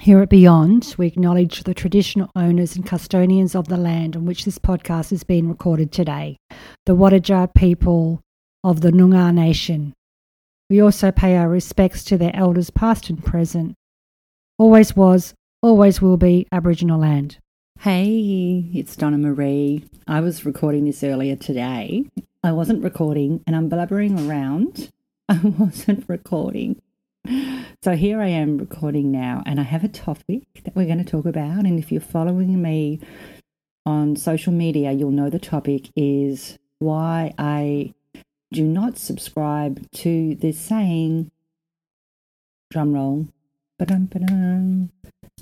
Here at Beyond, we acknowledge the traditional owners and custodians of the land on which this podcast is being recorded today, the Whadjuk people of the Noongar Nation. We also pay our respects to their elders, past and present. Always was, always will be Aboriginal land. Hey, it's Donna Maree. I was recording this earlier today. I wasn't recording and I'm blabbering around. I wasn't recording. So here I am recording now, and I have a topic that we're going to talk about. And if you're following me on social media, you'll know the topic is why I do not subscribe to this saying, drum roll,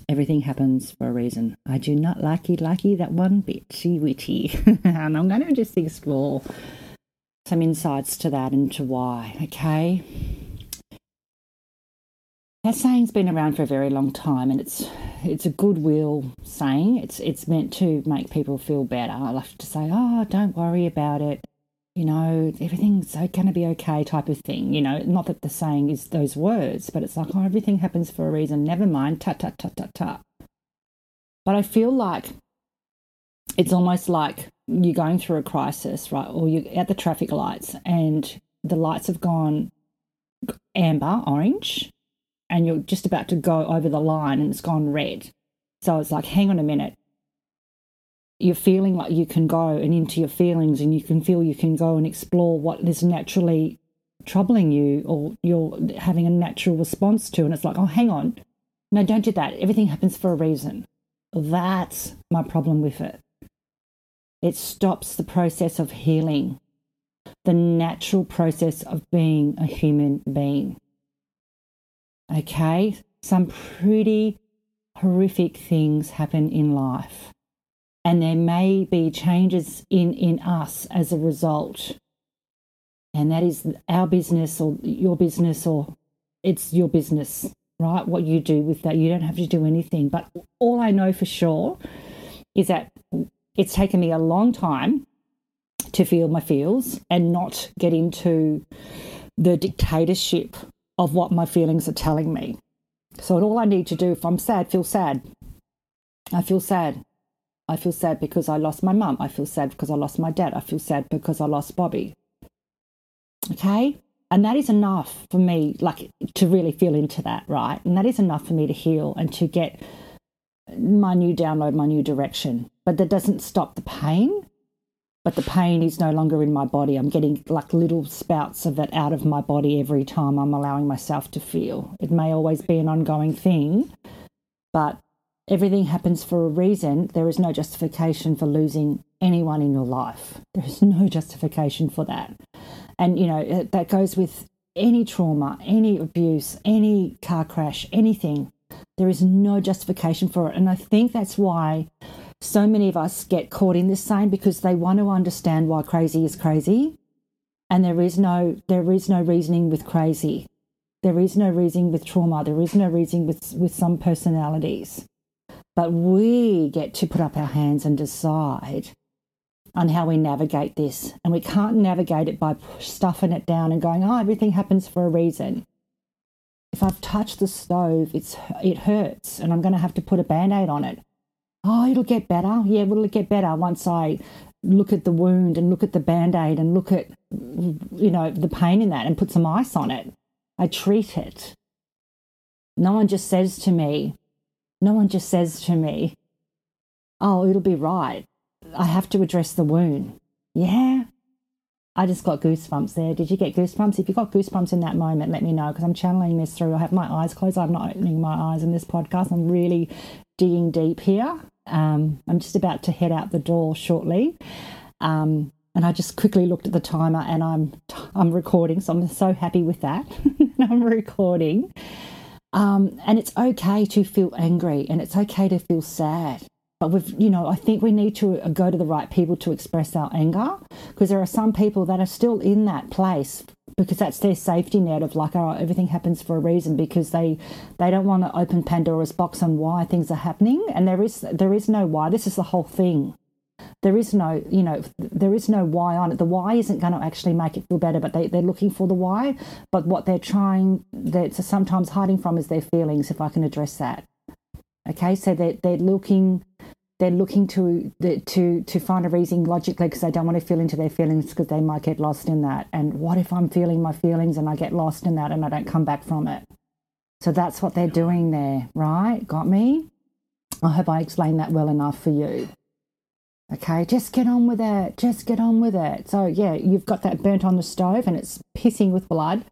everything happens for a reason. I do not like it, like that one bitchy witty. and I'm going to just explore some insights to that and to why, okay? That saying's been around for a very long time, and it's it's a goodwill saying. It's it's meant to make people feel better. I love to say, "Oh, don't worry about it," you know, everything's going to be okay, type of thing. You know, not that the saying is those words, but it's like, "Oh, everything happens for a reason. Never mind." Tut tut tut tut tut. But I feel like it's almost like you're going through a crisis, right? Or you're at the traffic lights, and the lights have gone amber, orange and you're just about to go over the line and it's gone red. So it's like, hang on a minute. You're feeling like you can go and into your feelings and you can feel you can go and explore what is naturally troubling you or you're having a natural response to. And it's like, oh, hang on. No, don't do that. Everything happens for a reason. That's my problem with it. It stops the process of healing, the natural process of being a human being. Okay, some pretty horrific things happen in life, and there may be changes in, in us as a result. And that is our business or your business, or it's your business, right? What you do with that. You don't have to do anything. But all I know for sure is that it's taken me a long time to feel my feels and not get into the dictatorship of what my feelings are telling me. So all I need to do if I'm sad, feel sad. I feel sad. I feel sad because I lost my mum. I feel sad because I lost my dad. I feel sad because I lost Bobby. Okay? And that is enough for me, like to really feel into that, right? And that is enough for me to heal and to get my new download, my new direction. But that doesn't stop the pain but the pain is no longer in my body. I'm getting like little spouts of it out of my body every time I'm allowing myself to feel. It may always be an ongoing thing, but everything happens for a reason. There is no justification for losing anyone in your life. There is no justification for that. And, you know, that goes with any trauma, any abuse, any car crash, anything. There is no justification for it. And I think that's why so many of us get caught in this same because they want to understand why crazy is crazy. And there is no there is no reasoning with crazy. There is no reasoning with trauma. There is no reasoning with with some personalities. But we get to put up our hands and decide on how we navigate this. And we can't navigate it by stuffing it down and going oh everything happens for a reason. If i've touched the stove it's it hurts and i'm going to have to put a band-aid on it oh, it'll get better. Yeah, will it get better once I look at the wound and look at the band aid and look at, you know, the pain in that and put some ice on it? I treat it. No one just says to me, no one just says to me, oh, it'll be right. I have to address the wound. Yeah. I just got goosebumps there. Did you get goosebumps? If you got goosebumps in that moment, let me know because I'm channeling this through. I have my eyes closed. I'm not opening my eyes in this podcast. I'm really digging deep here. Um, I'm just about to head out the door shortly. Um, and I just quickly looked at the timer and I'm I'm recording, so I'm so happy with that. I'm recording. Um, and it's okay to feel angry and it's okay to feel sad. But we've, you know, I think we need to uh, go to the right people to express our anger because there are some people that are still in that place because that's their safety net of like, oh, everything happens for a reason because they they don't want to open Pandora's box on why things are happening, and there is there is no why. This is the whole thing. There is no, you know, there is no why on it. The why isn't going to actually make it feel better, but they, they're looking for the why. But what they're trying, they're sometimes hiding from is their feelings, if I can address that. Okay, so they're, they're looking they're looking to to to find a reason logically because they don't want to feel into their feelings because they might get lost in that. And what if I'm feeling my feelings and I get lost in that and I don't come back from it? So that's what they're doing there, right? Got me? I hope I explained that well enough for you. Okay, just get on with it. Just get on with it. So, yeah, you've got that burnt on the stove and it's pissing with blood.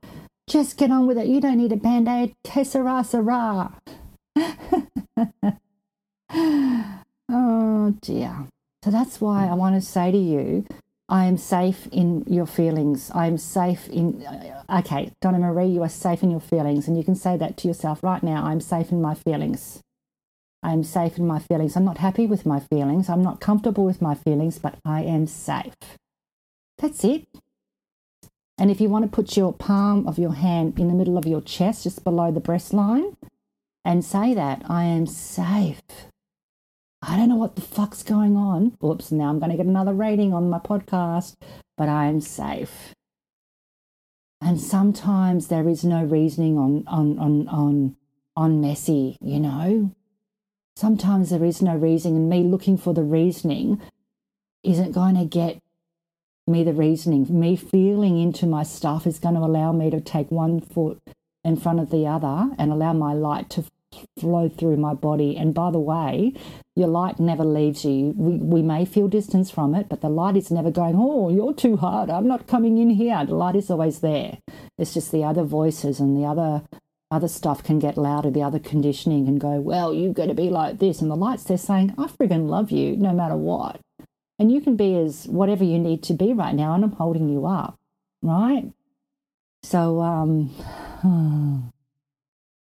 Just get on with it. You don't need a band aid. Tessera, oh, dear. So, that's why I want to say to you I am safe in your feelings. I am safe in. Uh, okay, Donna Maree, you are safe in your feelings. And you can say that to yourself right now I'm safe in my feelings. I'm safe in my feelings. I'm not happy with my feelings. I'm not comfortable with my feelings, but I am safe. That's it. And if you want to put your palm of your hand in the middle of your chest, just below the breast line, and say that, I am safe. I don't know what the fuck's going on. Oops, now I'm going to get another rating on my podcast, but I am safe. And sometimes there is no reasoning on on on on on messy, you know. Sometimes there is no reasoning, and me looking for the reasoning isn't going to get me the reasoning. Me feeling into my stuff is going to allow me to take one foot in front of the other and allow my light to flow through my body. And by the way, your light never leaves you. We, we may feel distance from it, but the light is never going, oh, you're too hard. I'm not coming in here. The light is always there. It's just the other voices and the other other stuff can get louder, the other conditioning can go, well, you've got to be like this. And the lights, they're saying, I friggin' love you no matter what. And you can be as whatever you need to be right now, and I'm holding you up, right? So, um,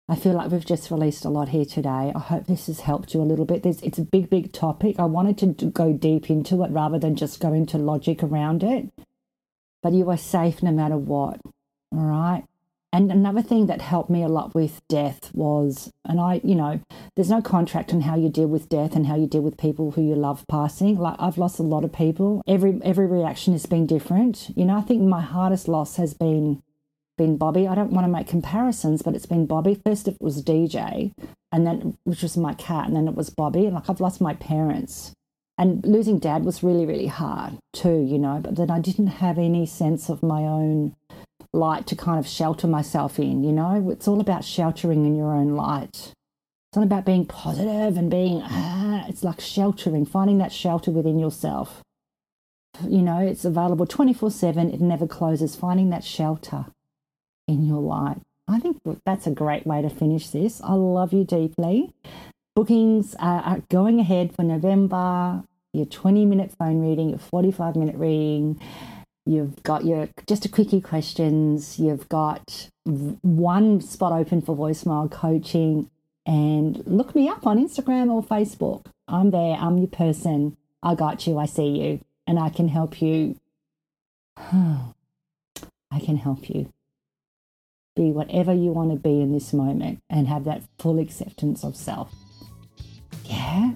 I feel like we've just released a lot here today. I hope this has helped you a little bit. It's a big, big topic. I wanted to go deep into it rather than just go into logic around it. But you are safe no matter what, all right? And another thing that helped me a lot with death was, and I, you know, there's no contract on how you deal with death and how you deal with people who you love passing. Like I've lost a lot of people. Every every reaction has been different. You know, I think my hardest loss has been been Bobby. I don't want to make comparisons, but it's been Bobby. First it was DJ, and then which was my cat, and then it was Bobby. And like I've lost my parents. And losing dad was really, really hard too, you know, but then I didn't have any sense of my own light to kind of shelter myself in, you know? It's all about sheltering in your own light. It's not about being positive and being, ah, it's like sheltering, finding that shelter within yourself. You know, it's available 24 7, it never closes, finding that shelter in your life. I think that's a great way to finish this. I love you deeply. Bookings are going ahead for November, your 20 minute phone reading, your 45 minute reading You've got your just a quickie questions. You've got one spot open for voicemail coaching. And look me up on Instagram or Facebook. I'm there. I'm your person. I got you. I see you. And I can help you. I can help you be whatever you want to be in this moment and have that full acceptance of self. Yeah.